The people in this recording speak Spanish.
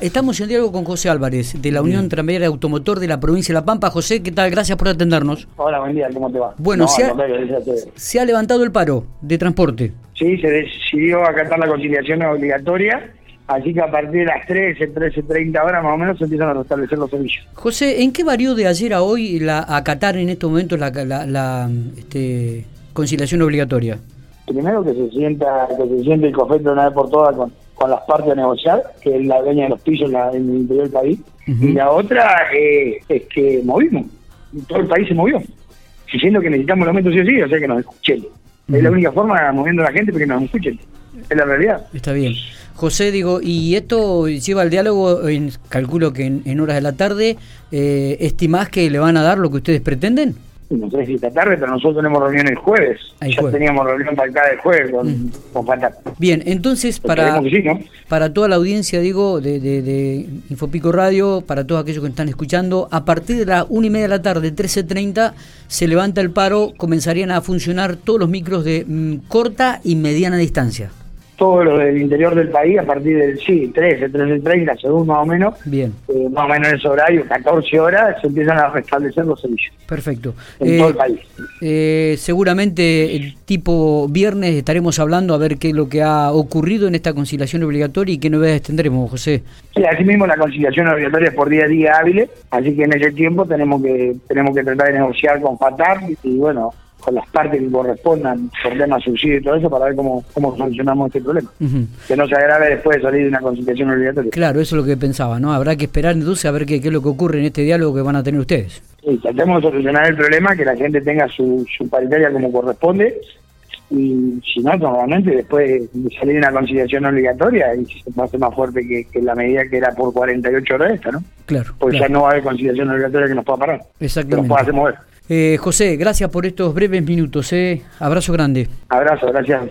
Estamos en diálogo con José Álvarez, de la Unión Tranviaria Automotor de la provincia de La Pampa. José, ¿qué tal? Gracias por atendernos. Hola, buen día, ¿cómo te va? Bueno, No, se, ha, contrario, gracias a ustedes. se ha levantado el paro de transporte. Sí, se decidió acatar la conciliación obligatoria, así que a partir de las 13, 13.30 horas más o menos se empiezan a restablecer los servicios. José, ¿en qué varió de ayer a hoy la acatar en estos momentos la, la- la, este, conciliación obligatoria? Primero que se sienta, que se siente el COFET de una vez por todas con, con las partes a negociar, que es la dueña de los pisos en, la- en el interior del país. Y la otra eh, es que movimos, todo el país se movió, diciendo que necesitamos el aumento sí o sí, o sea que nos escuchen. Es la única forma moviendo a la gente porque nos escuchen. Es la realidad. Está bien. José, digo, ¿y esto lleva al diálogo, en, calculo que en, en horas de la tarde, eh, estimás que le van a dar lo que ustedes pretenden? No sé si esta tarde, pero nosotros tenemos reunión el jueves. Ah, el ya jueves. teníamos reunión para cada el jueves con, Mm. con. Bien, entonces para, para toda la audiencia, digo, de, de, de Infopico Radio, para todos aquellos que están escuchando, a partir de las una y media de la tarde, 13.30, se levanta el paro, comenzarían a funcionar todos los micros de mm, corta y mediana distancia. Todo lo del interior del país, a partir del, sí, 13, 13, 30, según más o menos, Bien, eh, más o menos en ese horario, 14 horas, se empiezan a restablecer los servicios perfecto. en Eh, todo el país. eh, seguramente el tipo viernes estaremos hablando a ver qué es lo que ha ocurrido en esta conciliación obligatoria y qué novedades tendremos, José. Sí, así mismo la conciliación obligatoria es por día a día hábiles, así que en ese tiempo tenemos que tenemos que tratar de negociar con Fatar y bueno, con las partes que correspondan por temas subsidio y todo eso para ver cómo, cómo solucionamos este problema. Que no se agrave después de salir de una conciliación obligatoria. Claro, eso es lo que pensaba, ¿no? Habrá que esperar entonces a ver qué, qué es lo que ocurre en este diálogo que van a tener ustedes. Y tratemos de solucionar el problema, que la gente tenga su, su paritaria como corresponde. Y si no, normalmente después de salir de una conciliación obligatoria, y se va a ser más fuerte que, que la medida que era por 48 horas esta, ¿no? Claro. Porque claro. ya no va a haber conciliación obligatoria que nos pueda parar, que nos pueda hacer mover. Eh, José, gracias por estos breves minutos. ¿eh? Abrazo grande. Abrazo, gracias.